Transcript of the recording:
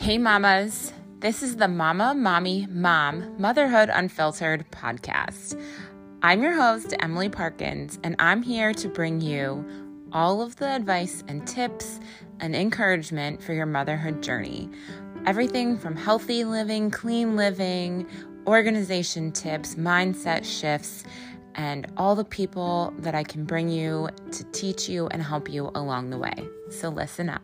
Hey, mamas. This is the Mama, Mommy, Mom, Motherhood Unfiltered podcast. I'm your host, Emily Parkins, and I'm here to bring you all of the advice and tips and encouragement for your motherhood journey. Everything from healthy living, clean living, organization tips, mindset shifts, and all the people that I can bring you to teach you and help you along the way. So listen up.